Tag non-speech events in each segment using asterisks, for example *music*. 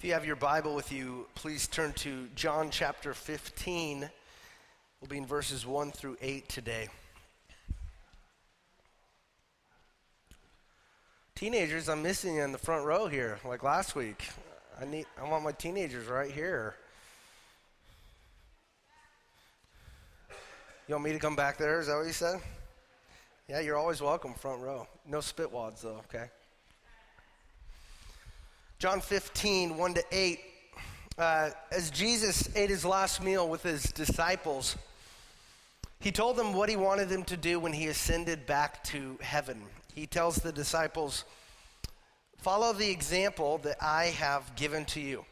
If you have your Bible with you, please turn to John chapter 15. We'll be in verses 1 through 8 today. Teenagers, I'm missing you in the front row here, like last week. I need I want my teenagers right here. You want me to come back there? Is that what you said? Yeah, you're always welcome, front row. No spitwads though, okay? John 15, 1 to 8. Uh, as Jesus ate his last meal with his disciples, he told them what he wanted them to do when he ascended back to heaven. He tells the disciples, Follow the example that I have given to you,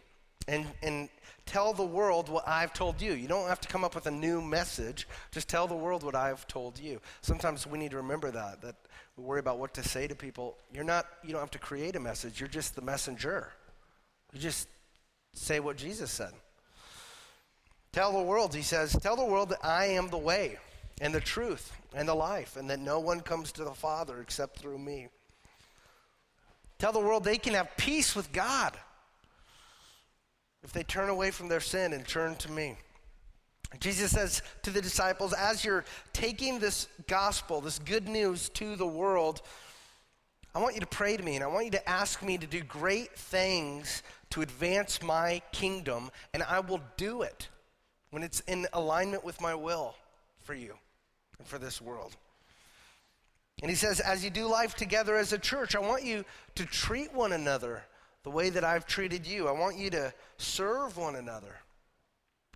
and, and tell the world what I've told you. You don't have to come up with a new message, just tell the world what I've told you. Sometimes we need to remember that, that we worry about what to say to people. You're not, you don't have to create a message, you're just the messenger. You just say what Jesus said. Tell the world, he says, tell the world that I am the way and the truth and the life, and that no one comes to the Father except through me. Tell the world they can have peace with God if they turn away from their sin and turn to me. Jesus says to the disciples, as you're taking this gospel, this good news to the world, I want you to pray to me and I want you to ask me to do great things to advance my kingdom, and I will do it when it's in alignment with my will for you and for this world. And he says, as you do life together as a church, I want you to treat one another the way that I've treated you. I want you to serve one another.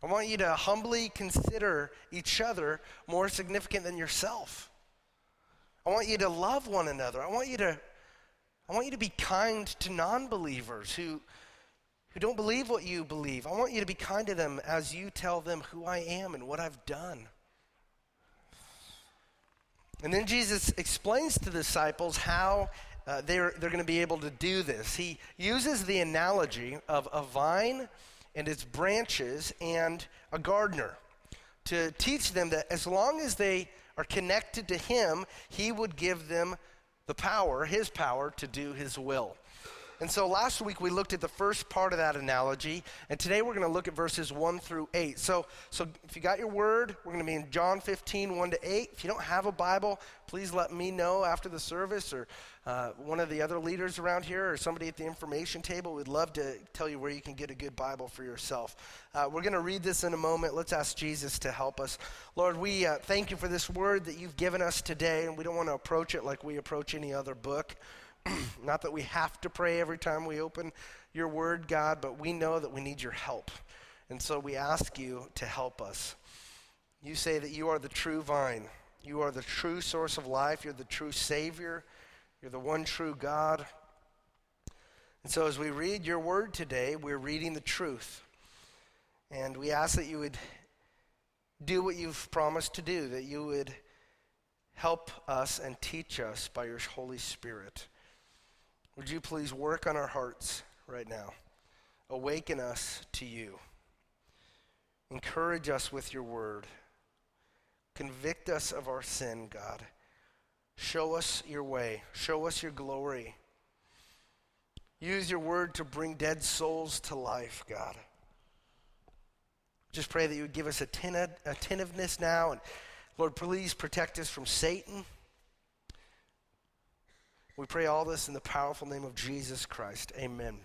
I want you to humbly consider each other more significant than yourself. I want you to love one another. I want you to, I want you to be kind to non believers who, who don't believe what you believe. I want you to be kind to them as you tell them who I am and what I've done. And then Jesus explains to the disciples how uh, they're, they're going to be able to do this. He uses the analogy of a vine and its branches and a gardener to teach them that as long as they are connected to Him, He would give them the power, His power, to do His will. And so last week we looked at the first part of that analogy, and today we're going to look at verses 1 through 8. So, so if you got your word, we're going to be in John 15, 1 to 8. If you don't have a Bible, please let me know after the service or uh, one of the other leaders around here or somebody at the information table. We'd love to tell you where you can get a good Bible for yourself. Uh, we're going to read this in a moment. Let's ask Jesus to help us. Lord, we uh, thank you for this word that you've given us today, and we don't want to approach it like we approach any other book. *clears throat* Not that we have to pray every time we open your word, God, but we know that we need your help. And so we ask you to help us. You say that you are the true vine, you are the true source of life, you're the true Savior, you're the one true God. And so as we read your word today, we're reading the truth. And we ask that you would do what you've promised to do, that you would help us and teach us by your Holy Spirit. Would you please work on our hearts right now? Awaken us to you. Encourage us with your word. Convict us of our sin, God. Show us your way. Show us your glory. Use your word to bring dead souls to life, God. Just pray that you would give us attentiveness now. And Lord, please protect us from Satan. We pray all this in the powerful name of Jesus Christ. Amen.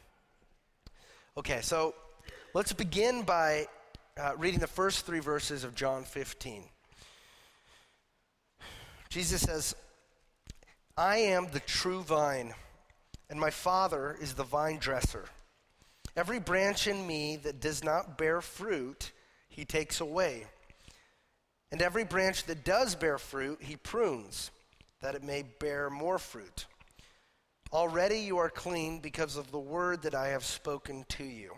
Okay, so let's begin by uh, reading the first three verses of John 15. Jesus says, I am the true vine, and my Father is the vine dresser. Every branch in me that does not bear fruit, he takes away. And every branch that does bear fruit, he prunes, that it may bear more fruit. Already you are clean because of the word that I have spoken to you.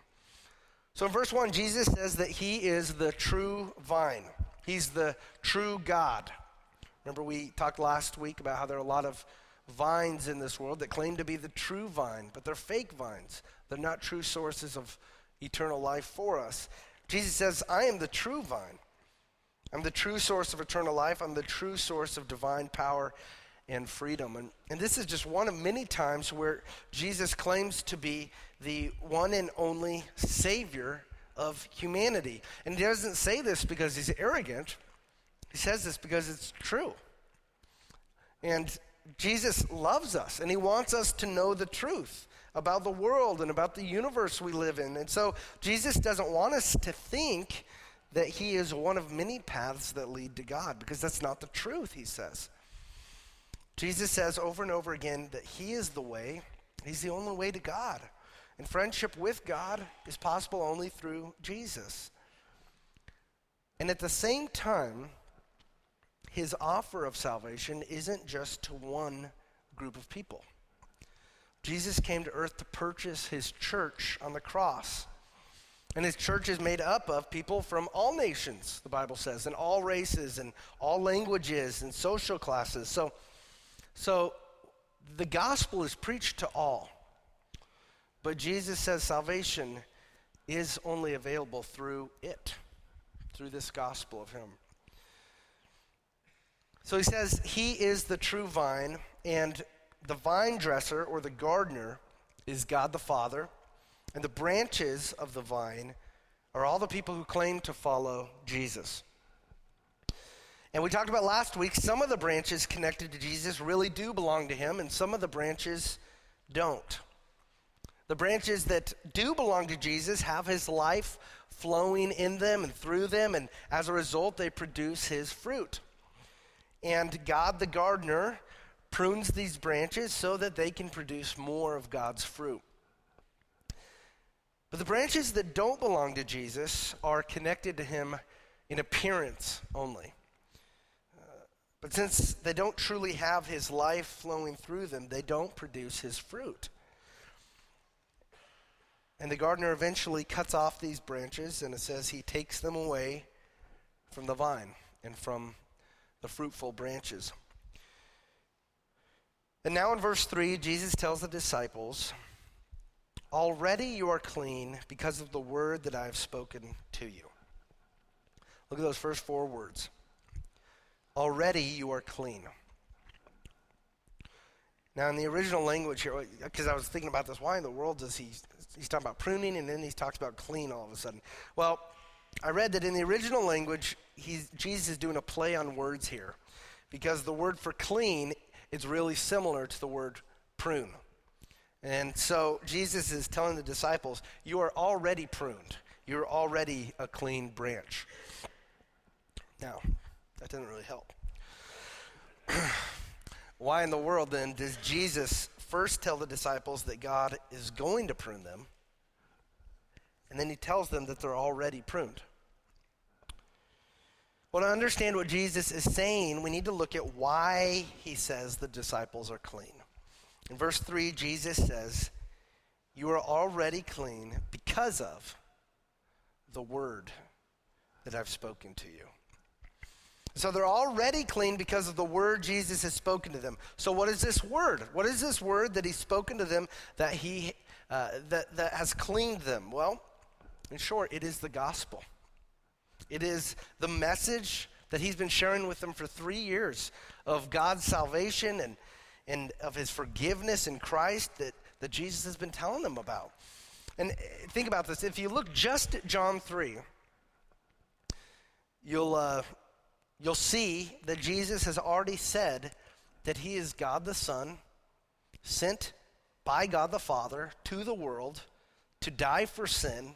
So in verse 1, Jesus says that he is the true vine, he's the true God. Remember, we talked last week about how there are a lot of vines in this world that claim to be the true vine, but they're fake vines. They're not true sources of eternal life for us. Jesus says, I am the true vine. I'm the true source of eternal life. I'm the true source of divine power and freedom. And, and this is just one of many times where Jesus claims to be the one and only Savior of humanity. And he doesn't say this because he's arrogant, he says this because it's true. And Jesus loves us and he wants us to know the truth about the world and about the universe we live in. And so Jesus doesn't want us to think that he is one of many paths that lead to God because that's not the truth, he says. Jesus says over and over again that he is the way, he's the only way to God. And friendship with God is possible only through Jesus. And at the same time, his offer of salvation isn't just to one group of people. Jesus came to earth to purchase his church on the cross. And his church is made up of people from all nations, the Bible says, and all races and all languages and social classes. So, so the gospel is preached to all. But Jesus says salvation is only available through it, through this gospel of him. So he says, He is the true vine, and the vine dresser or the gardener is God the Father, and the branches of the vine are all the people who claim to follow Jesus. And we talked about last week, some of the branches connected to Jesus really do belong to him, and some of the branches don't. The branches that do belong to Jesus have his life flowing in them and through them, and as a result, they produce his fruit. And God the gardener prunes these branches so that they can produce more of God's fruit. But the branches that don't belong to Jesus are connected to him in appearance only. But since they don't truly have his life flowing through them, they don't produce his fruit. And the gardener eventually cuts off these branches, and it says he takes them away from the vine and from the fruitful branches. And now in verse 3, Jesus tells the disciples, Already you are clean because of the word that I have spoken to you. Look at those first four words. Already you are clean. Now, in the original language here, because I was thinking about this, why in the world does he, he's talking about pruning and then he talks about clean all of a sudden? Well, I read that in the original language, Jesus is doing a play on words here because the word for clean is really similar to the word prune. And so Jesus is telling the disciples, You are already pruned, you're already a clean branch. Now, that doesn't really help. *clears throat* Why in the world then does Jesus first tell the disciples that God is going to prune them, and then he tells them that they're already pruned? Well, to understand what Jesus is saying, we need to look at why he says the disciples are clean. In verse 3, Jesus says, You are already clean because of the word that I've spoken to you. So they're already clean because of the word Jesus has spoken to them. So what is this word? What is this word that he's spoken to them that he uh, that that has cleaned them? Well, in short, it is the gospel. It is the message that he's been sharing with them for three years of God's salvation and, and of his forgiveness in Christ that, that Jesus has been telling them about. And think about this if you look just at John 3, you'll, uh, you'll see that Jesus has already said that he is God the Son, sent by God the Father to the world to die for sin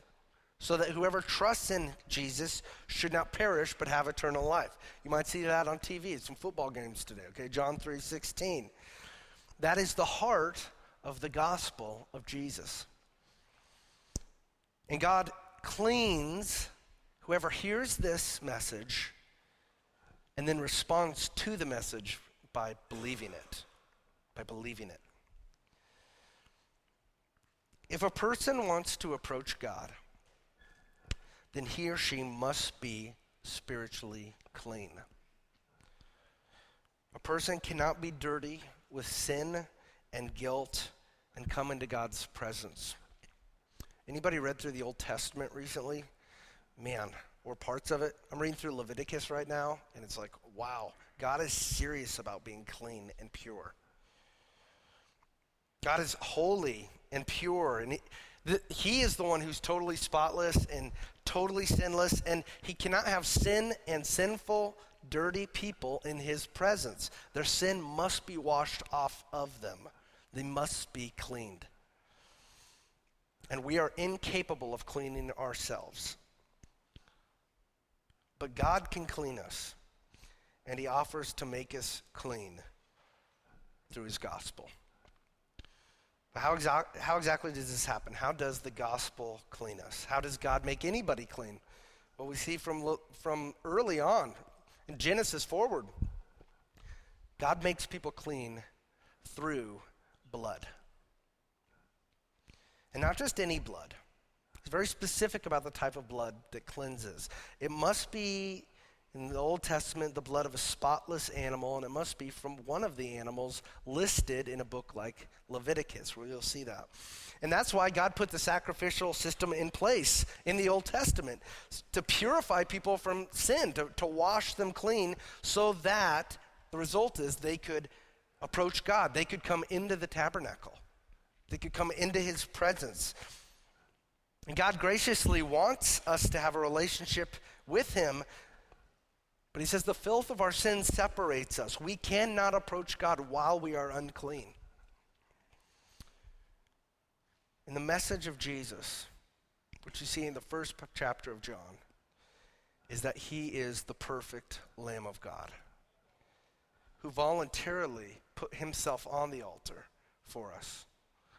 so that whoever trusts in Jesus should not perish but have eternal life. You might see that on TV, some football games today, okay? John 3:16. That is the heart of the gospel of Jesus. And God cleans whoever hears this message and then responds to the message by believing it. By believing it. If a person wants to approach God, then he or she must be spiritually clean. A person cannot be dirty with sin and guilt and come into God's presence. Anybody read through the Old Testament recently? Man, or parts of it. I'm reading through Leviticus right now, and it's like, wow, God is serious about being clean and pure. God is holy and pure, and he, the, he is the one who's totally spotless and totally sinless, and he cannot have sin and sinful, dirty people in his presence. Their sin must be washed off of them, they must be cleaned. And we are incapable of cleaning ourselves. But God can clean us, and he offers to make us clean through his gospel. How, exa- how exactly does this happen? How does the gospel clean us? How does God make anybody clean? Well, we see from, from early on, in Genesis forward, God makes people clean through blood. And not just any blood. He's very specific about the type of blood that cleanses. It must be in the Old Testament the blood of a spotless animal, and it must be from one of the animals listed in a book like Leviticus, where you'll see that. And that's why God put the sacrificial system in place in the Old Testament to purify people from sin, to, to wash them clean, so that the result is they could approach God. They could come into the tabernacle, they could come into his presence. And God graciously wants us to have a relationship with him but he says the filth of our sins separates us. We cannot approach God while we are unclean. In the message of Jesus, which you see in the first chapter of John, is that he is the perfect Lamb of God who voluntarily put himself on the altar for us,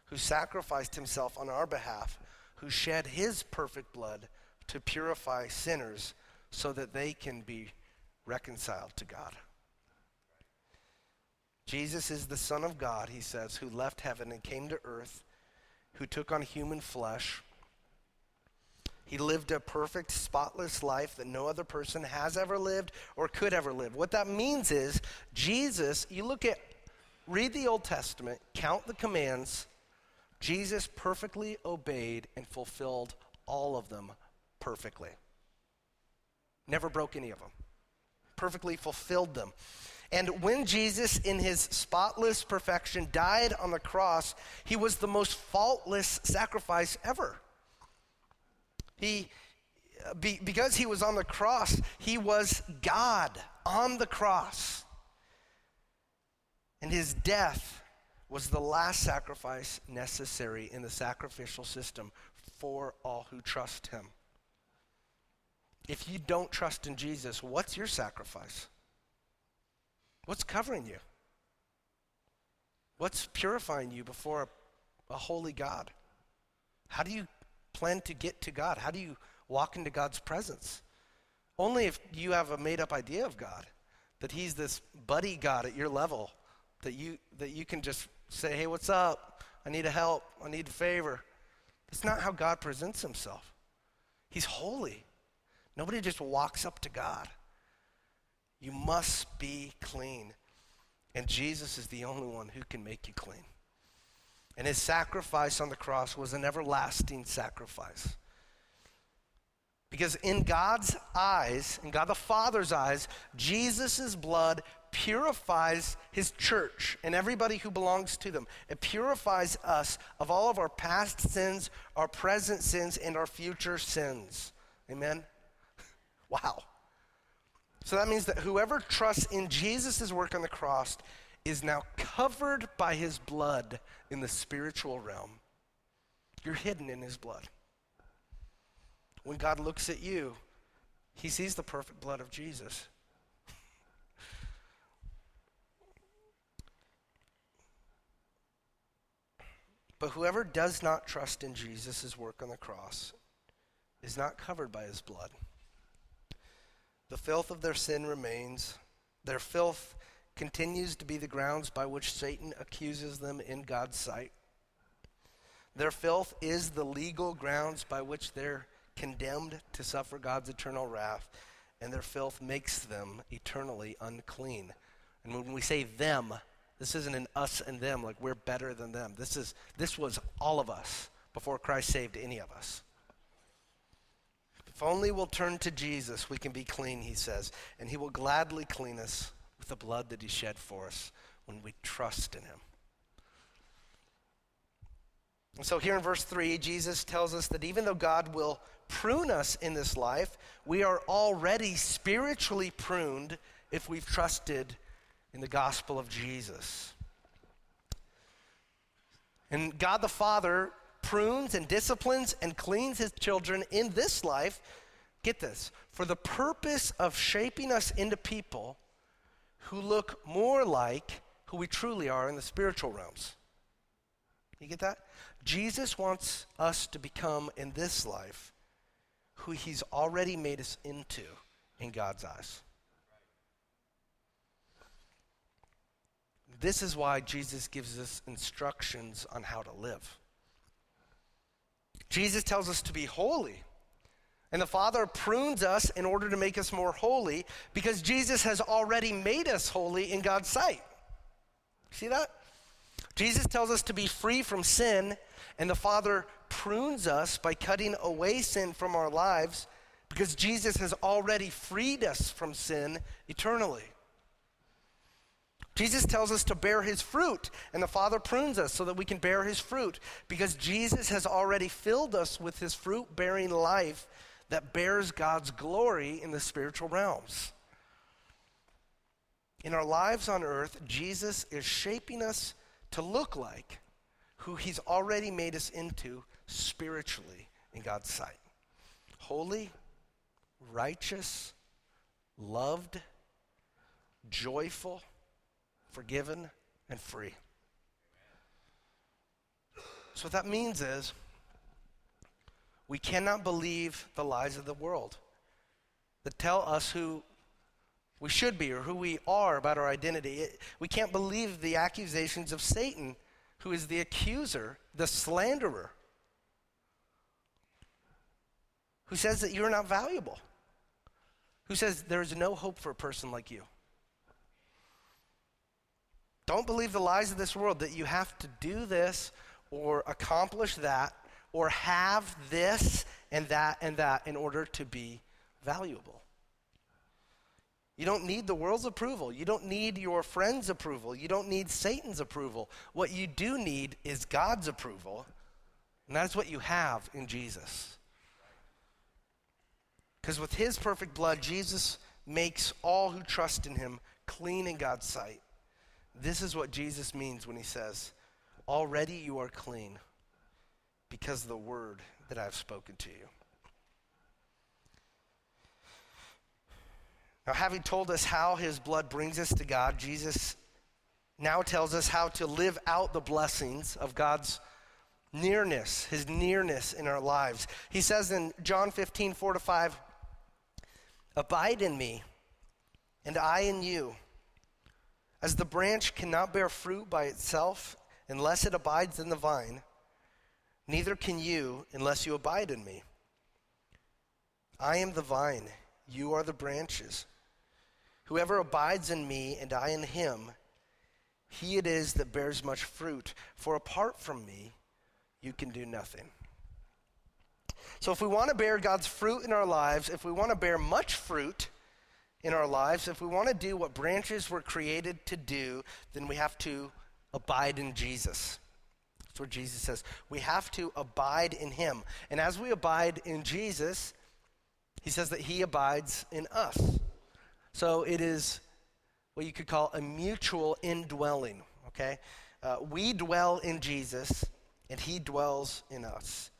who sacrificed himself on our behalf, who shed his perfect blood to purify sinners so that they can be reconciled to God. Jesus is the Son of God, he says, who left heaven and came to earth, who took on human flesh. He lived a perfect, spotless life that no other person has ever lived or could ever live. What that means is, Jesus, you look at, read the Old Testament, count the commands, Jesus perfectly obeyed and fulfilled all of them perfectly. Never broke any of them perfectly fulfilled them. And when Jesus, in his spotless perfection, died on the cross, he was the most faultless sacrifice ever. He, be, because he was on the cross, he was God on the cross. And his death was the last sacrifice necessary in the sacrificial system for all who trust him. If you don't trust in Jesus, what's your sacrifice? What's covering you? What's purifying you before a, a, holy God? How do you plan to get to God? How do you walk into God's presence? Only if you have a made up idea of God, that He's this buddy God at your level, that you, that you can just say, hey, what's up? I need a help. I need a favor. That's not how God presents Himself. He's holy. Nobody just walks up to God. You must be clean. And Jesus is the only one who can make you clean. And his sacrifice on the cross was an everlasting sacrifice. Because in God's eyes, in God the Father's eyes, Jesus' blood purifies his church and everybody who belongs to them. It purifies us of all of our past sins, our present sins, and our future sins. Amen? *laughs* Wow. So that means that whoever trusts in Jesus' work on the cross is now covered by his blood in the spiritual realm. You're hidden in his blood. When God looks at you, he sees the perfect blood of Jesus. But whoever does not trust in Jesus' work on the cross is not covered by his blood. The filth of their sin remains. Their filth continues to be the grounds by which Satan accuses them in God's sight. Their filth is the legal grounds by which they're condemned to suffer God's eternal wrath, and their filth makes them eternally unclean. And when we say them, this isn't an us and them, like we're better than them. This is this was all of us before Christ saved any of us. If only we'll turn to Jesus, we can be clean, he says, and he will gladly clean us with the blood that he shed for us when we trust in him. And so here in verse 3, Jesus tells us that even though God will prune us in this life, we are already spiritually pruned if we've trusted in the gospel of Jesus. And God the Father prunes and disciplines and cleans his children in this life, get this, for the purpose of shaping us into people who look more like who we truly are in the spiritual realms. You get that? Jesus wants us to become in this life who he's already made us into in God's eyes. This is why Jesus gives us instructions on how to live. Jesus tells us to be holy. And the Father prunes us in order to make us more holy because Jesus has already made us holy in God's sight. See that? Jesus tells us to be free from sin, and the Father prunes us by cutting away sin from our lives because Jesus has already freed us from sin eternally. Jesus tells us to bear his fruit, and the Father prunes us so that we can bear his fruit because Jesus has already filled us with his fruit bearing life that bears God's glory in the spiritual realms. In our lives on earth, Jesus is shaping us to look like who he's already made us into spiritually in God's sight holy, righteous, loved, joyful forgiven, and free. So, what that means is we cannot believe the lies of the world that tell us who we should be or who we are about our identity. we can't believe the accusations of Satan, who is the accuser, the slanderer, who says that you're not valuable, who says there is no hope for a person like you. Don't believe the lies of this world that you have to do this or accomplish that or have this and that and that in order to be valuable. You don't need the world's approval. You don't need your friend's approval. You don't need Satan's approval. What you do need is God's approval, and that's what you have in Jesus. Because with his perfect blood, Jesus makes all who trust in him clean in God's sight. This is what Jesus means when he says, Already you are clean because of the word that I've spoken to you. Now, having told us how his blood brings us to God, Jesus now tells us how to live out the blessings of God's nearness, his nearness in our lives. He says in John 15, 4 to 5, Abide in me, and I in you. As the branch cannot bear fruit by itself unless it abides in the vine, neither can you unless you abide in me. I am the vine, you are the branches. Whoever abides in me and I in him, he it is that bears much fruit, for apart from me, you can do nothing. So, if we want to bear God's fruit in our lives, if we want to bear much fruit, in our lives, if we want to do what branches were created to do, then we have to abide in Jesus. That's what Jesus says. We have to abide in him. And as we abide in Jesus, he says that he abides in us. So it is what you could call a mutual indwelling, okay? Uh, we dwell in Jesus, and he dwells in us.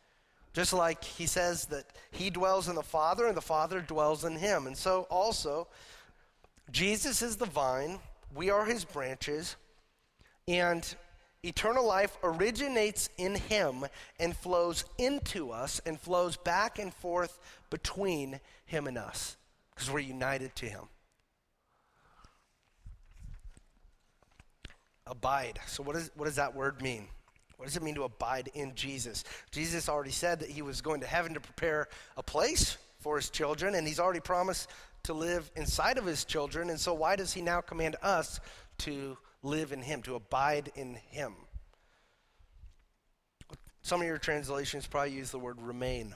Just like he says that he dwells in the Father and the Father dwells in him. And so also, Jesus is the vine, we are his branches, and eternal life originates in him and flows into us and flows back and forth between him and us because we're united to him. Abide. So, what, is, what does that word mean? What does it mean to abide in Jesus? Jesus already said that he was going to heaven to prepare a place for his children, and he's already promised to live inside of his children. And so, why does he now command us to live in him, to abide in him? Some of your translations probably use the word remain.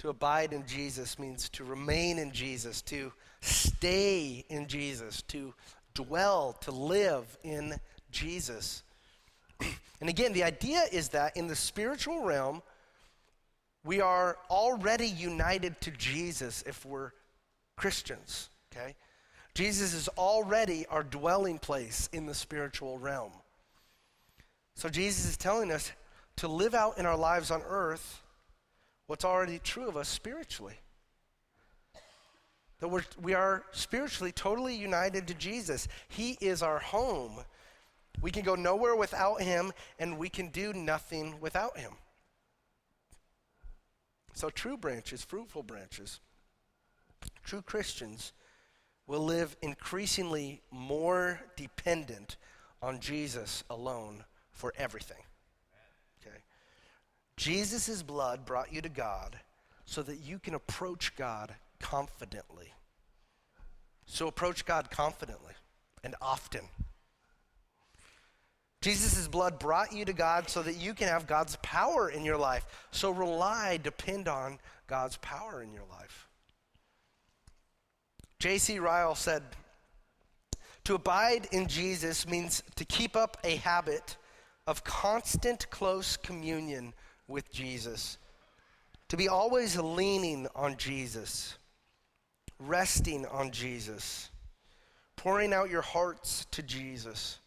To abide in Jesus means to remain in Jesus, to stay in Jesus, to dwell, to live in Jesus. *coughs* and again, the idea is that in the spiritual realm, we are already united to Jesus if we're Christians, okay? Jesus is already our dwelling place in the spiritual realm. So Jesus is telling us to live out in our lives on earth what's already true of us spiritually. That we're, we are spiritually totally united to Jesus. He is our home. We can go nowhere without Him, and we can do nothing without Him. So, true branches, fruitful branches, true Christians will live increasingly more dependent on Jesus alone for everything. Okay? Jesus' blood brought you to God so that you can approach God confidently. So approach God confidently and often. Jesus' blood brought you to God so that you can have God's power in your life. So rely, depend on God's power in your life. J.C. Ryle said, To abide in Jesus means to keep up a habit of constant close communion with Jesus, to be always leaning on Jesus resting on Jesus, pouring out your hearts to Jesus,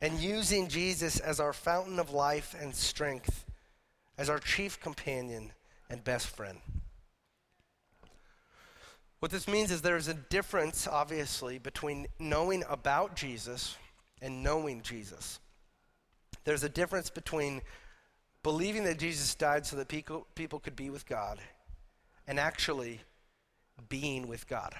and using Jesus as our fountain of life and strength, as our chief companion and best friend. What this means is there's a difference, obviously, between knowing about Jesus and knowing Jesus. There's a difference between believing that Jesus died so that people, people could be with God and actually being with God.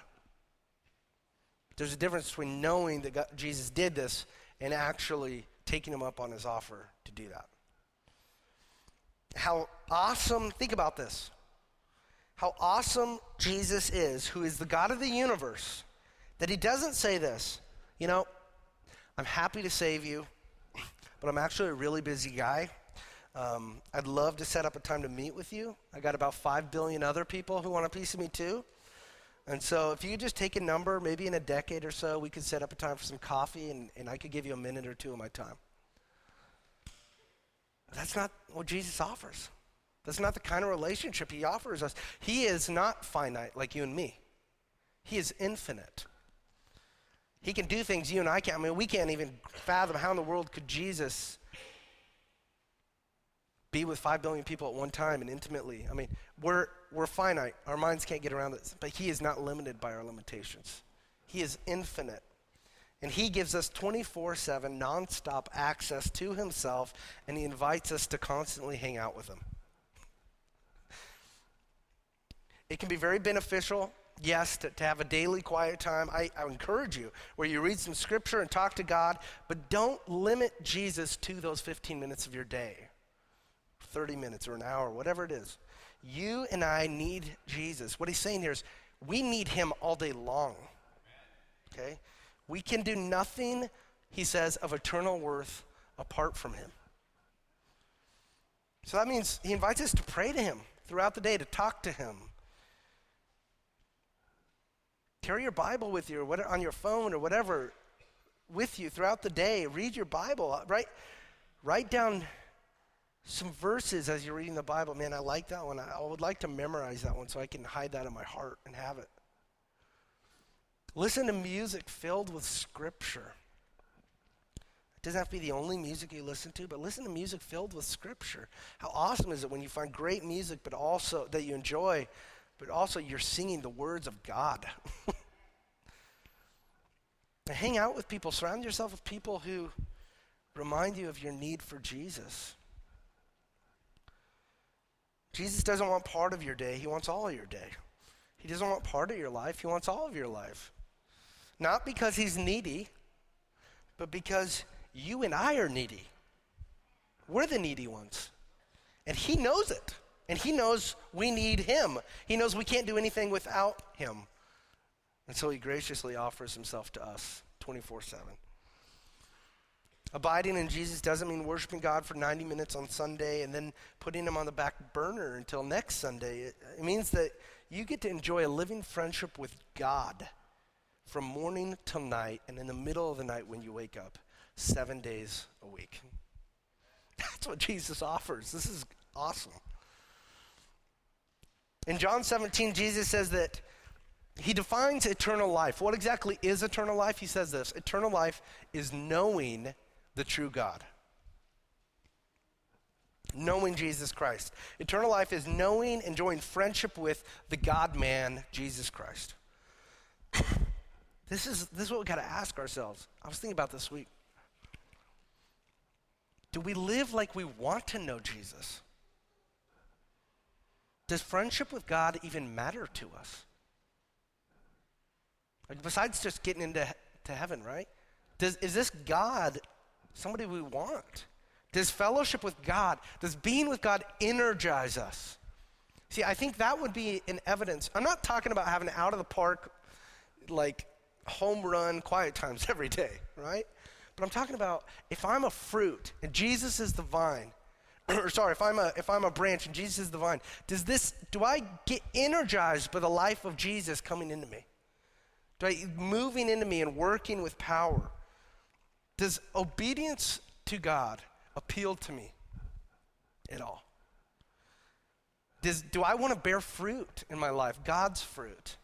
There's a difference between knowing that God, Jesus did this and actually taking him up on his offer to do that. How awesome, think about this. How awesome Jesus is, who is the God of the universe, that he doesn't say this, you know, I'm happy to save you, but I'm actually a really busy guy. Um, I'd love to set up a time to meet with you. I got about five billion other people who want a piece of me too. And so if you just take a number, maybe in a decade or so, we could set up a time for some coffee and, and I could give you a minute or two of my time. That's not what Jesus offers. That's not the kind of relationship he offers us. He is not finite like you and me. He is infinite. He can do things you and I can't. I mean, we can't even fathom how in the world could Jesus be with 5 billion people at one time and intimately. I mean, we're, we're finite. Our minds can't get around this, but He is not limited by our limitations. He is infinite. And He gives us 24 7 nonstop access to Himself, and He invites us to constantly hang out with Him. It can be very beneficial, yes, to, to have a daily quiet time. I, I encourage you where you read some scripture and talk to God, but don't limit Jesus to those 15 minutes of your day, 30 minutes or an hour, whatever it is. You and I need Jesus. What he's saying here is we need him all day long. Okay? We can do nothing, he says, of eternal worth apart from him. So that means he invites us to pray to him throughout the day, to talk to him. Carry your Bible with you or what, on your phone or whatever with you throughout the day. Read your Bible. Write, write down some verses as you're reading the Bible. Man, I like that one. I would like to memorize that one so I can hide that in my heart and have it. Listen to music filled with Scripture. It doesn't have to be the only music you listen to, but listen to music filled with Scripture. How awesome is it when you find great music, but also that you enjoy, but also you're singing the words of God? *laughs* hang out with people, surround yourself with people who remind you of your need for Jesus. Jesus doesn't want part of your day, He wants all of your day. He doesn't want part of your life, He wants all of your life. Not because He's needy, but because you and I are needy. We're the needy ones. And He knows it. And He knows we need Him. He knows we can't do anything without Him. And so He graciously offers Himself to us 24 7. Abiding in Jesus doesn't mean worshiping God for 90 minutes on Sunday and then putting him on the back burner until next Sunday. It, means that you get to enjoy a living friendship with God from morning till night and in the middle of the night when you wake up, seven days a week. *laughs* That's what Jesus offers. This is awesome. In John 17, Jesus says that he defines eternal life. What exactly is eternal life? He says this Eternal life is knowing the true God. Knowing Jesus Christ. Eternal life is knowing, enjoying friendship with the God man, Jesus Christ. *coughs* this, is, this is what we got to ask ourselves. I was thinking about this week. Do we live like we want to know Jesus? Does friendship with God even matter to us? Besides just getting into to heaven, right? Does, is this God somebody we want? Does fellowship with God, does being with God energize us? See, I think that would be an evidence. I'm not talking about having out of the park, like home run quiet times *laughs* every day, right? But I'm talking about if I'm a fruit and Jesus is the vine, *clears throat* or sorry, if I'm a if I'm a branch and Jesus is the vine, does this do I get energized by the life of Jesus coming into me? Do I moving into me and working with power? Does obedience to God appeal to me at all? Does, do I want to bear fruit in my life, God's fruit,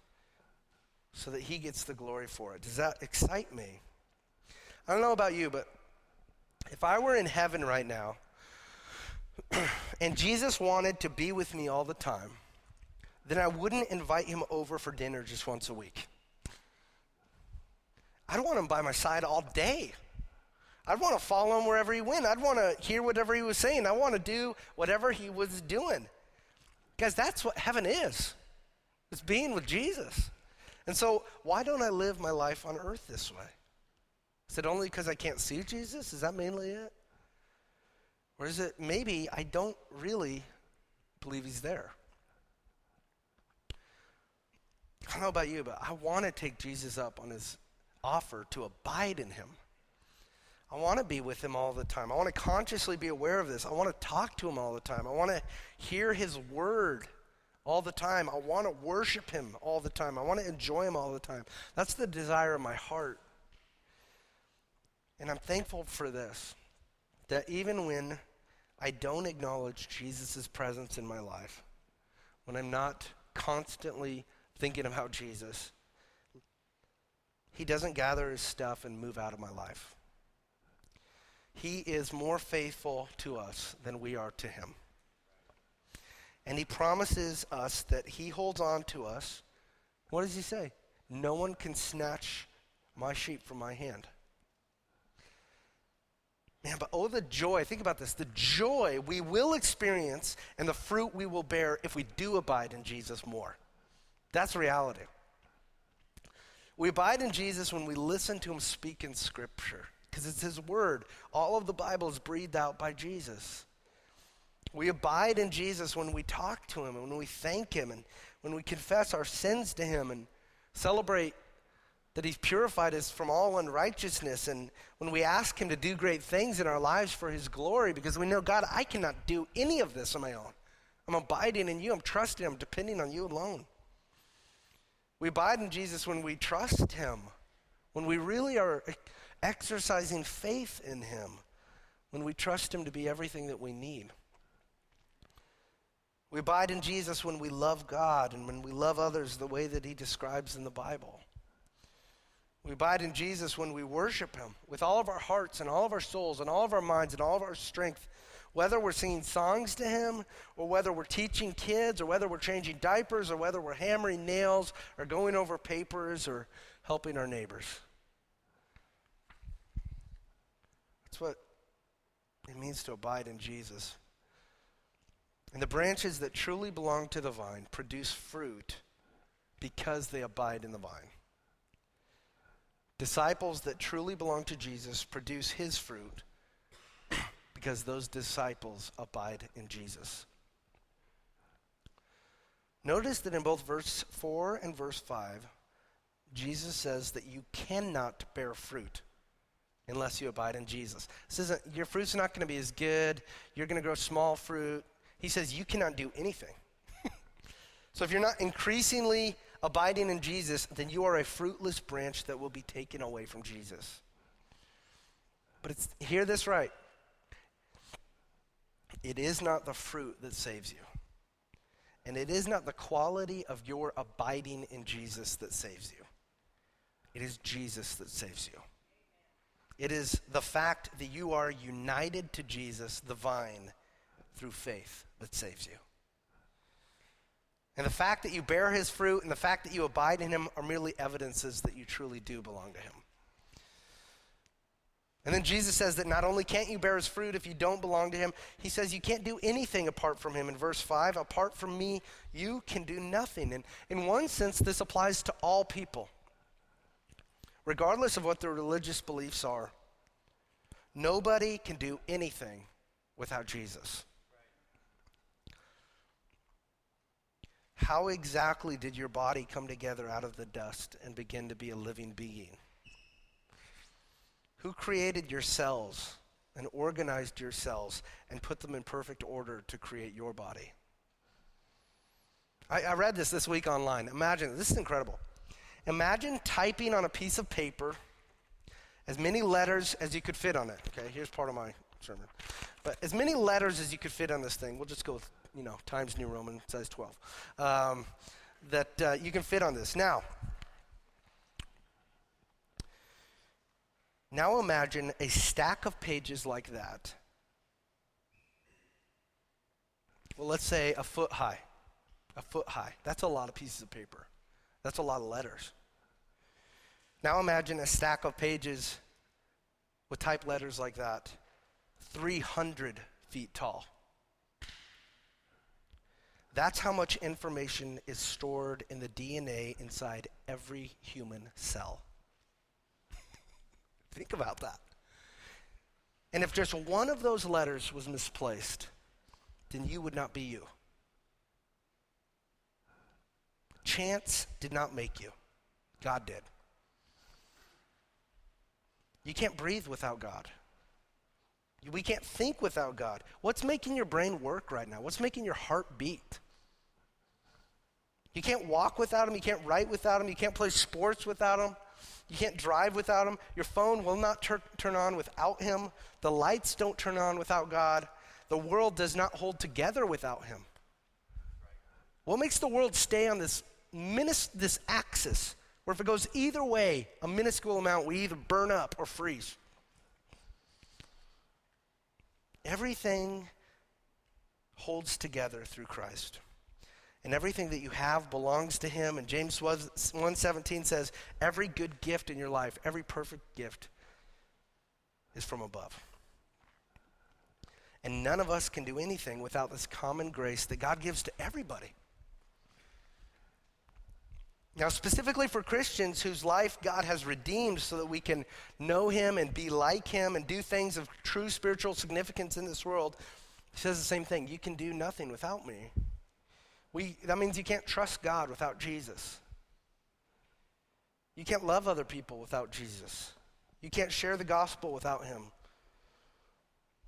so that He gets the glory for it? Does that excite me? I don't know about you, but if I were in heaven right now *clears throat* and Jesus wanted to be with me all the time, then I wouldn't invite him over for dinner just once a week. I'd want him by my side all day. I'd want to follow him wherever he went. I'd want to hear whatever he was saying. I want to do whatever he was doing. Guys, that's what heaven is. It's being with Jesus. And so, why don't I live my life on earth this way? Is it only because I can't see Jesus? Is that mainly it? Or is it maybe I don't really believe he's there? I don't know about you, but I want to take Jesus up on his offer to abide in him. I want to be with him all the time. I want to consciously be aware of this. I want to talk to him all the time. I want to hear his word all the time. I want to worship him all the time. I want to enjoy him all the time. That's the desire of my heart. And I'm thankful for this that even when I don't acknowledge Jesus' presence in my life, when I'm not constantly thinking about Jesus, he doesn't gather his stuff and move out of my life. He is more faithful to us than we are to him. And he promises us that he holds on to us. What does he say? No one can snatch my sheep from my hand. Man, but oh, the joy. Think about this the joy we will experience and the fruit we will bear if we do abide in Jesus more. That's reality. We abide in Jesus when we listen to him speak in Scripture, because it's his word. All of the Bible is breathed out by Jesus. We abide in Jesus when we talk to him and when we thank him and when we confess our sins to him and celebrate that he's purified us from all unrighteousness and when we ask him to do great things in our lives for his glory because we know god i cannot do any of this on my own i'm abiding in you i'm trusting i'm depending on you alone we abide in Jesus when we trust Him, when we really are exercising faith in Him, when we trust Him to be everything that we need. We abide in Jesus when we love God and when we love others the way that He describes in the Bible. We abide in Jesus when we worship Him with all of our hearts and all of our souls and all of our minds and all of our strength whether we're singing songs to Him, or whether we're teaching kids, or whether we're changing diapers, or whether we're hammering nails, or going over papers, or helping our neighbors. That's what it means to abide in Jesus. And the branches that truly belong to the vine produce fruit because they abide in the vine. Disciples that truly belong to Jesus produce his fruit because those disciples abide in Jesus. Notice that in both verse 4 and verse 5, Jesus says that you cannot bear fruit unless you abide in Jesus. This isn't, your fruit's not going to be as good. You're going to grow small fruit. He says you cannot do anything. *laughs* so if you're not increasingly abiding in Jesus, then you are a fruitless branch that will be taken away from Jesus. But it's, hear this right. It is not the fruit that saves you. And it is not the quality of your abiding in Jesus that saves you. It is Jesus that saves you. It is the fact that you are united to Jesus, the vine, through faith that saves you. And the fact that you bear his fruit and the fact that you abide in him are merely evidences that you truly do belong to him. And then Jesus says that not only can't you bear his fruit if you don't belong to him, he says you can't do anything apart from him. In verse 5, apart from me, you can do nothing. And in one sense, this applies to all people, regardless of what their religious beliefs are. Nobody can do anything without Jesus. How exactly did your body come together out of the dust and begin to be a living being? Who created your cells and organized your cells and put them in perfect order to create your body? I, I read this this week online. Imagine, this is incredible. Imagine typing on a piece of paper as many letters as you could fit on it. Okay, here's part of my sermon. But as many letters as you could fit on this thing, we'll just go with, you know, Times New Roman, size 12, um, that uh, you can fit on this. Now, Now imagine a stack of pages like that. Well, let's say a foot high. A foot high. That's a lot of pieces of paper. That's a lot of letters. Now imagine a stack of pages with typed letters like that, 300 feet tall. That's how much information is stored in the DNA inside every human cell. *laughs* Think about that. And if just one of those letters was misplaced, then you would not be you. Chance did not make you, God did. You can't breathe without God. We can't think without God. What's making your brain work right now? What's making your heart beat? You can't walk without Him. You can't write without Him. You can't play sports without Him. You can't drive without Him. Your phone will not tur- turn on without Him. The lights don't turn on without God. The world does not hold together without Him. What makes the world stay on this, minis- this axis where if it goes either way, a minuscule amount, we either burn up or freeze? Everything holds together through Christ and everything that you have belongs to him. And James 1:17 says, "Every good gift in your life, every perfect gift is from above." And none of us can do anything without this common grace that God gives to everybody. Now, specifically for Christians whose life God has redeemed so that we can know Him and be like Him and do things of true spiritual significance in this world, He says the same thing. You can do nothing without me. We, that means you can't trust God without Jesus. You can't love other people without Jesus. You can't share the gospel without Him.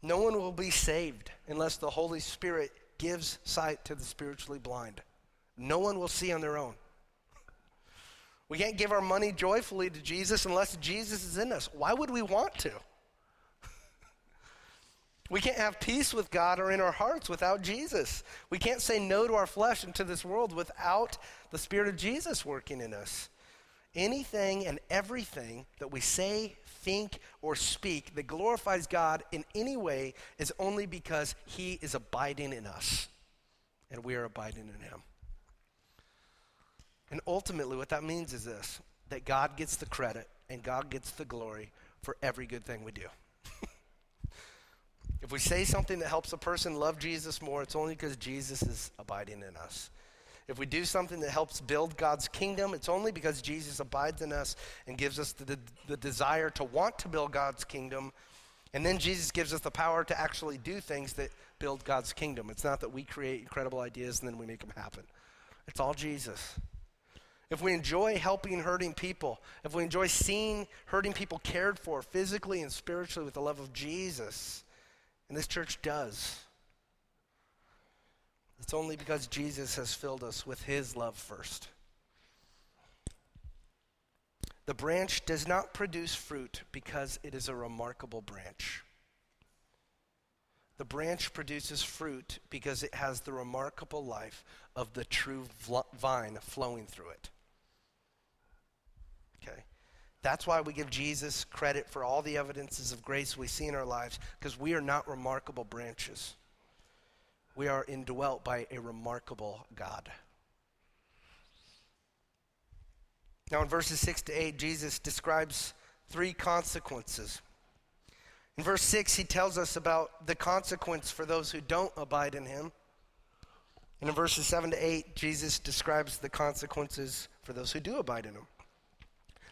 No one will be saved unless the Holy Spirit gives sight to the spiritually blind. No one will see on their own. We can't give our money joyfully to Jesus unless Jesus is in us. Why would we want to? *laughs* We can't have peace with God or in our hearts without Jesus. We can't say no to our flesh and to this world without the Spirit of Jesus working in us. Anything and everything that we say, think, or speak that glorifies God in any way is only because He is abiding in us and we are abiding in Him. And ultimately, what that means is this that God gets the credit and God gets the glory for every good thing we do. *laughs* If we say something that helps a person love Jesus more, it's only because Jesus is abiding in us. If we do something that helps build God's kingdom, it's only because Jesus abides in us and gives us the, the, desire to want to build God's kingdom. And then Jesus gives us the power to actually do things that build God's kingdom. It's not that we create incredible ideas and then we make them happen, it's all Jesus. If we enjoy helping hurting people, if we enjoy seeing hurting people cared for physically and spiritually with the love of Jesus, and this church does. It's only because Jesus has filled us with his love first. The branch does not produce fruit because it is a remarkable branch. The branch produces fruit because it has the remarkable life of the true vine flowing through it. That's why we give Jesus credit for all the evidences of grace we see in our lives, because we are not remarkable branches. We are indwelt by a remarkable God. Now, in verses 6 to 8, Jesus describes three consequences in verse 6, he tells us about the consequence for those who don't abide in him. And in verses 7 to 8, Jesus describes the consequences for those who do abide in him.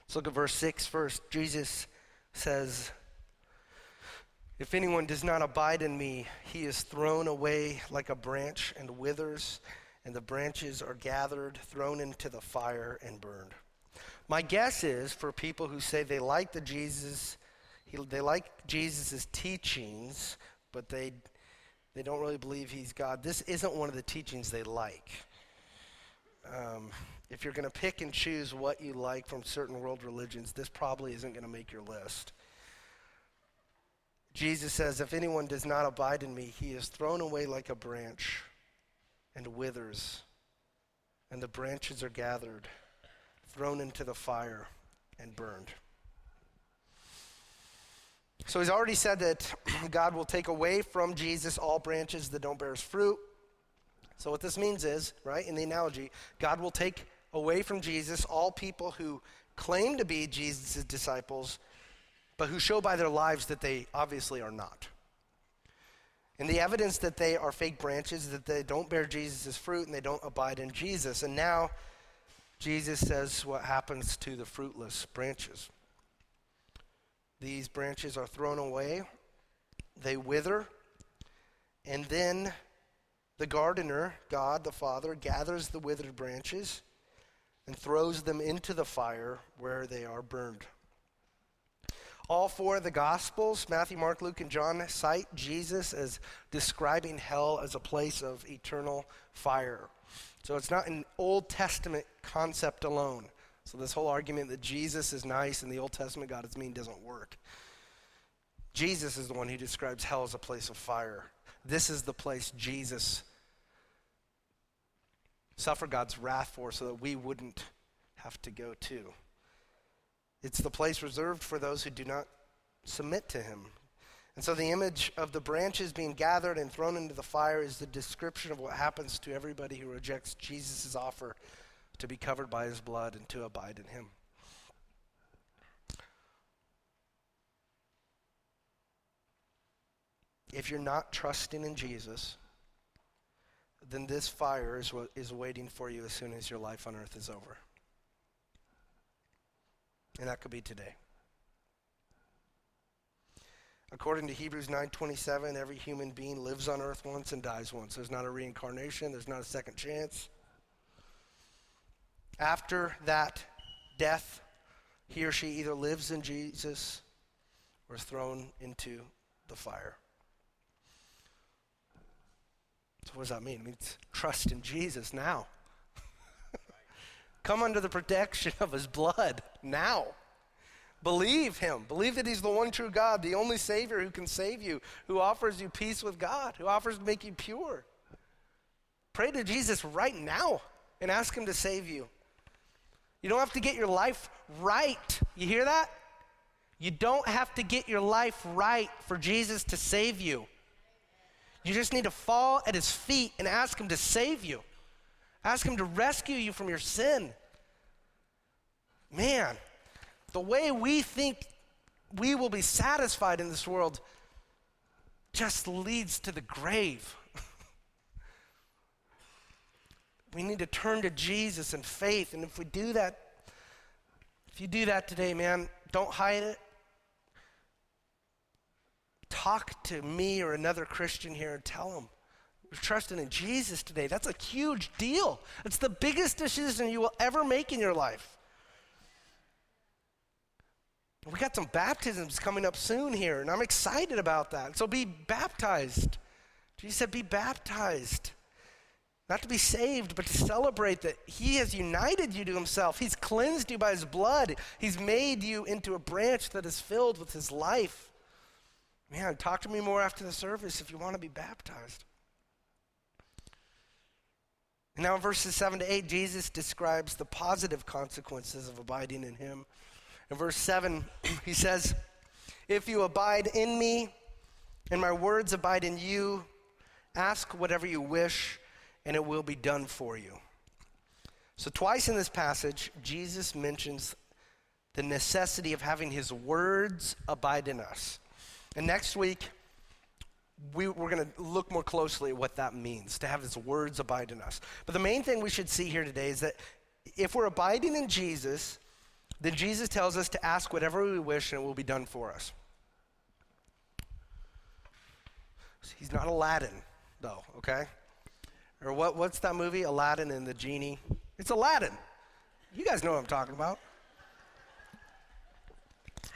Let's look at verse 6 first. Jesus says, If anyone does not abide in me, he is thrown away like a branch and withers, and the branches are gathered, thrown into the fire, and burned. My guess is for people who say they like the Jesus he, they like Jesus' teachings, but they, they don't really believe he's God. This isn't one of the teachings they like. Um, if you're going to pick and choose what you like from certain world religions, this probably isn't going to make your list. Jesus says, If anyone does not abide in me, he is thrown away like a branch and withers, and the branches are gathered, thrown into the fire, and burned. So he's already said that *clears throat* God will take away from Jesus all branches that don't bear fruit. So what this means is, right, in the analogy, God will take away from Jesus all people who claim to be Jesus' disciples, but who show by their lives that they obviously are not. And the evidence that they are fake branches, that they don't bear Jesus' fruit and they don't abide in Jesus. And now Jesus says what happens to the fruitless branches. These branches are thrown away, they wither, and then the gardener, God the Father, gathers the withered branches and throws them into the fire where they are burned. All four of the Gospels, Matthew, Mark, Luke, and John, cite Jesus as describing hell as a place of eternal fire. So it's not an Old Testament concept alone. So, this whole argument that Jesus is nice and the Old Testament God is mean doesn't work. Jesus is the one who describes hell as a place of fire. This is the place Jesus suffered God's wrath for so that we wouldn't have to go to. It's the place reserved for those who do not submit to him. And so the image of the branches being gathered and thrown into the fire is the description of what happens to everybody who rejects Jesus' offer to be covered by his blood and to abide in him. If you're not trusting in Jesus, then this fire is waiting for you as soon as your life on earth is over. And that could be today. According to Hebrews 9:27, every human being lives on earth once and dies once. There's not a reincarnation, there's not a second chance. After that death, he or she either lives in Jesus or is thrown into the fire. So, what does that mean? It means trust in Jesus now. *laughs* Come under the protection of his blood now. Believe him. Believe that he's the one true God, the only Savior who can save you, who offers you peace with God, who offers to make you pure. Pray to Jesus right now and ask him to save you. You don't have to get your life right. You hear that? You don't have to get your life right for Jesus to save you. You just need to fall at his feet and ask him to save you. Ask him to rescue you from your sin. Man, the way we think we will be satisfied in this world just leads to the grave. *laughs* We need to turn to Jesus in faith. And if we do that, if you do that today, man, don't hide it. Talk to me or another Christian here and tell them you're trusting in Jesus today. That's a huge deal. It's the biggest decision you will ever make in your life. We got some baptisms coming up soon here, and I'm excited about that. So be baptized. Jesus said, Be baptized. Not to be saved, but to celebrate that He has united you to Himself. He's cleansed you by His blood. He's made you into a branch that is filled with His life. Man, talk to me more after the service if you want to be baptized. Now in verses 7 to 8, Jesus describes the positive consequences of abiding in Him. In verse 7, *clears throat* he says, If you abide in me and my words abide in you, ask whatever you wish and it will be done for you. So, twice in this passage, Jesus mentions the necessity of having his words abide in us. And next week, we, we're going to look more closely at what that means to have his words abide in us. But the main thing we should see here today is that if we're abiding in Jesus, then Jesus tells us to ask whatever we wish and it will be done for us. He's not Aladdin, though, okay? Or what, what's that movie? Aladdin and the Genie? It's Aladdin. You guys know what I'm talking about.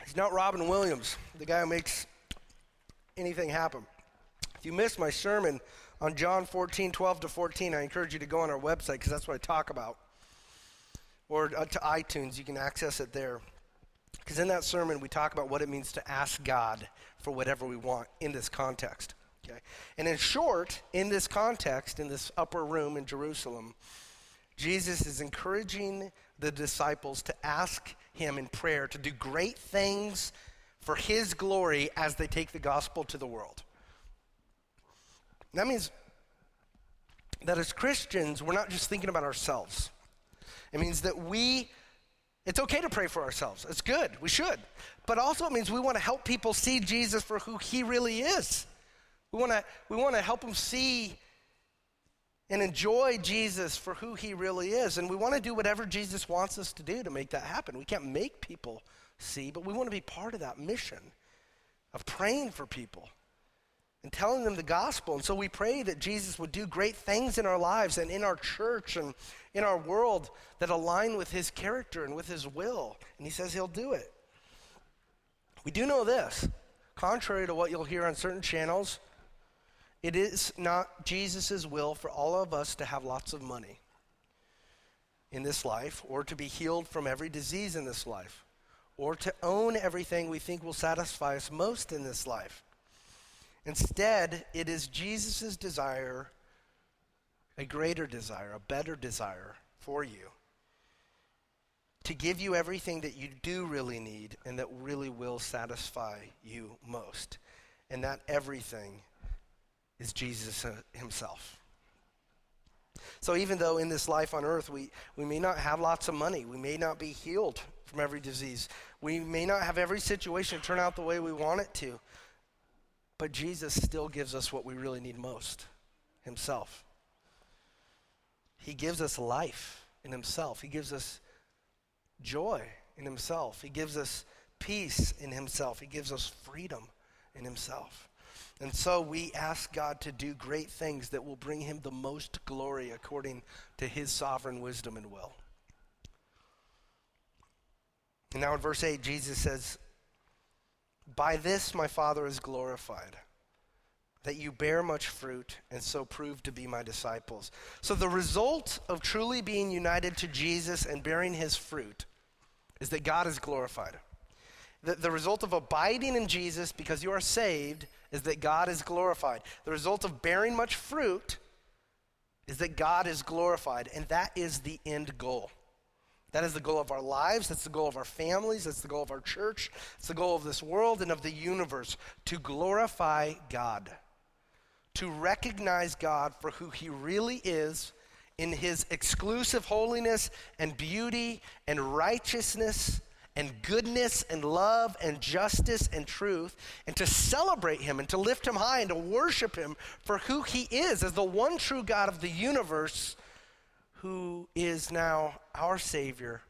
He's not Robin Williams, the guy who makes anything happen. If you missed my sermon on John 14, 12 to 14, I encourage you to go on our website because that's what I talk about. Or uh, to iTunes, you can access it there. Because in that sermon, we talk about what it means to ask God for whatever we want in this context. Okay? And in short, in this context, in this upper room in Jerusalem, Jesus is encouraging the disciples to ask him in prayer to do great things for his glory as they take the gospel to the world. That means that as Christians, we're not just thinking about ourselves. It means that we, it's okay to pray for ourselves. It's good. We should. But also, it means we want to help people see Jesus for who he really is. We want to we want to help them see and enjoy Jesus for who he really is. And we want to do whatever Jesus wants us to do to make that happen. We can't make people see, but we want to be part of that mission of praying for people and telling them the gospel. And so we pray that Jesus would do great things in our lives and in our church and in our world that align with his character and with his will. And he says he'll do it. We do know this, contrary to what you'll hear on certain channels it is not Jesus' will for all of us to have lots of money in this life, or to be healed from every disease in this life, or to own everything we think will satisfy us most in this life. Instead, it is Jesus' desire, a greater desire, a better desire for you, to give you everything that you do really need and that really will satisfy you most. And that everything is Jesus uh, himself. So even though in this life on earth we, we may not have lots of money, we may not be healed from every disease, we may not have every situation turn out the way we want it to, but Jesus still gives us what we really need most himself. He gives us life in himself. He gives us joy in himself. He gives us peace in himself. He gives us freedom in himself. And so we ask God to do great things that will bring him the most glory according to his sovereign wisdom and will. And now in verse 8, Jesus says, By this my Father is glorified, that you bear much fruit and so prove to be my disciples. So the result of truly being united to Jesus and bearing his fruit is that God is glorified. The, the result of abiding in Jesus because you are saved is that God is glorified. The result of bearing much fruit is that God is glorified, and that is the end goal. That is the goal of our lives. That's the goal of our families. That's the goal of our church. It's the goal of this world and of the universe to glorify God, to recognize God for who He really is in His exclusive holiness and beauty and righteousness and goodness and love and justice and truth, and to celebrate him and to lift him high and to worship him for who he is as the one true God of the universe who is now our Savior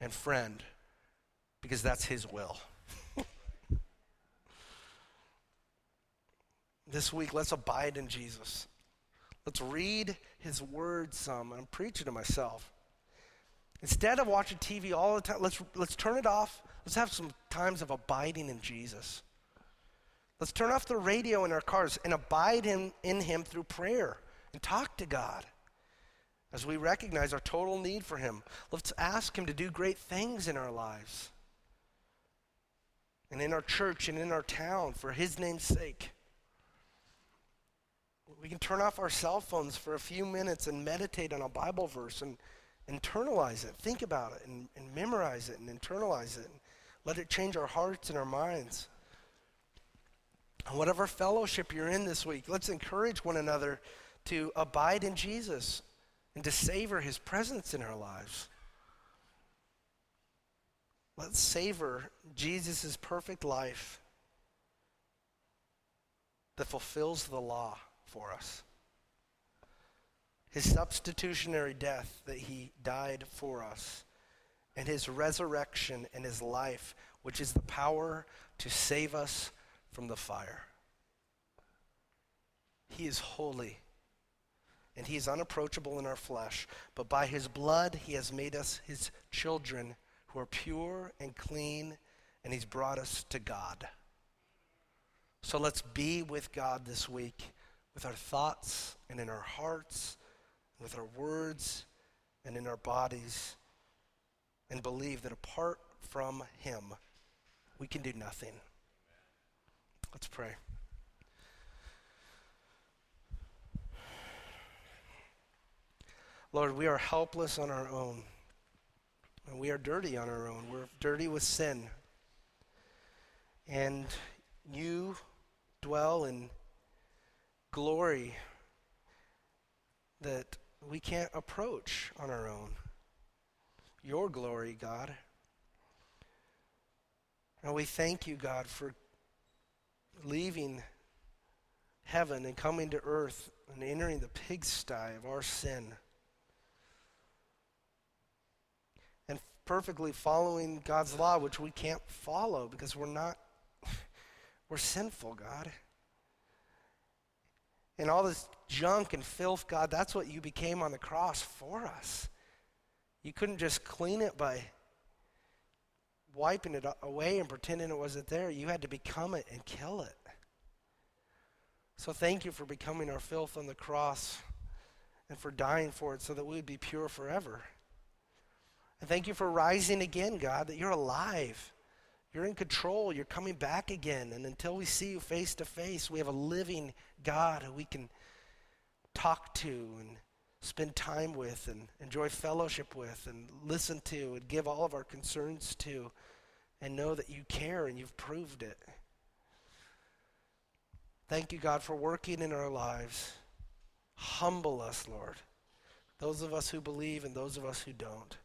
and friend, because that's his will. *laughs* this week, let's abide in Jesus. Let's read his word some. I'm preaching to myself. Instead of watching TV all the time, let's, let's turn it off. Let's have some times of abiding in Jesus. Let's turn off the radio in our cars and abide in, in Him through prayer and talk to God. As we recognize our total need for Him. Let's ask Him to do great things in our lives and in our church and in our town for His name's sake. We can turn off our cell phones for a few minutes and meditate on a Bible verse and internalize it. Think about it and, and memorize it and internalize it. And let it change our hearts and our minds. And whatever fellowship you're in this week, let's encourage one another to abide in Jesus and to savor his presence in our lives. Let's savor Jesus' perfect life that fulfills the law for us. His substitutionary death that he died for us, and his resurrection and his life, which is the power to save us from the fire. He is holy and he is unapproachable in our flesh, but by his blood he has made us his children who are pure and clean, and he's brought us to God. So let's be with God this week with our thoughts and in our hearts, with our words and in our bodies, and believe that apart from him, we can do nothing. Let's pray. Lord, we are helpless on our own. And we are dirty on our own. We're dirty with sin. And you dwell in glory that we can't approach on our own. Your glory, God. And we thank you, God, for leaving heaven and coming to earth and entering the pigsty of our sin. Perfectly following God's law, which we can't follow because we're not, *laughs* we're sinful, God. And all this junk and filth, God, that's what you became on the cross for us. You couldn't just clean it by wiping it away and pretending it wasn't there. You had to become it and kill it. So thank you for becoming our filth on the cross and for dying for it so that we would be pure forever. And thank you for rising again, God, that you're alive. You're in control. You're coming back again. And until we see you face to face, we have a living God who we can talk to and spend time with and enjoy fellowship with and listen to and give all of our concerns to and know that you care and you've proved it. Thank you, God, for working in our lives. Humble us, Lord. Those of us who believe and those of us who don't.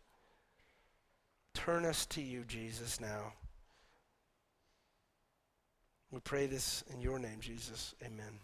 Turn us to you, Jesus, now. We pray this in your name, Jesus. Amen.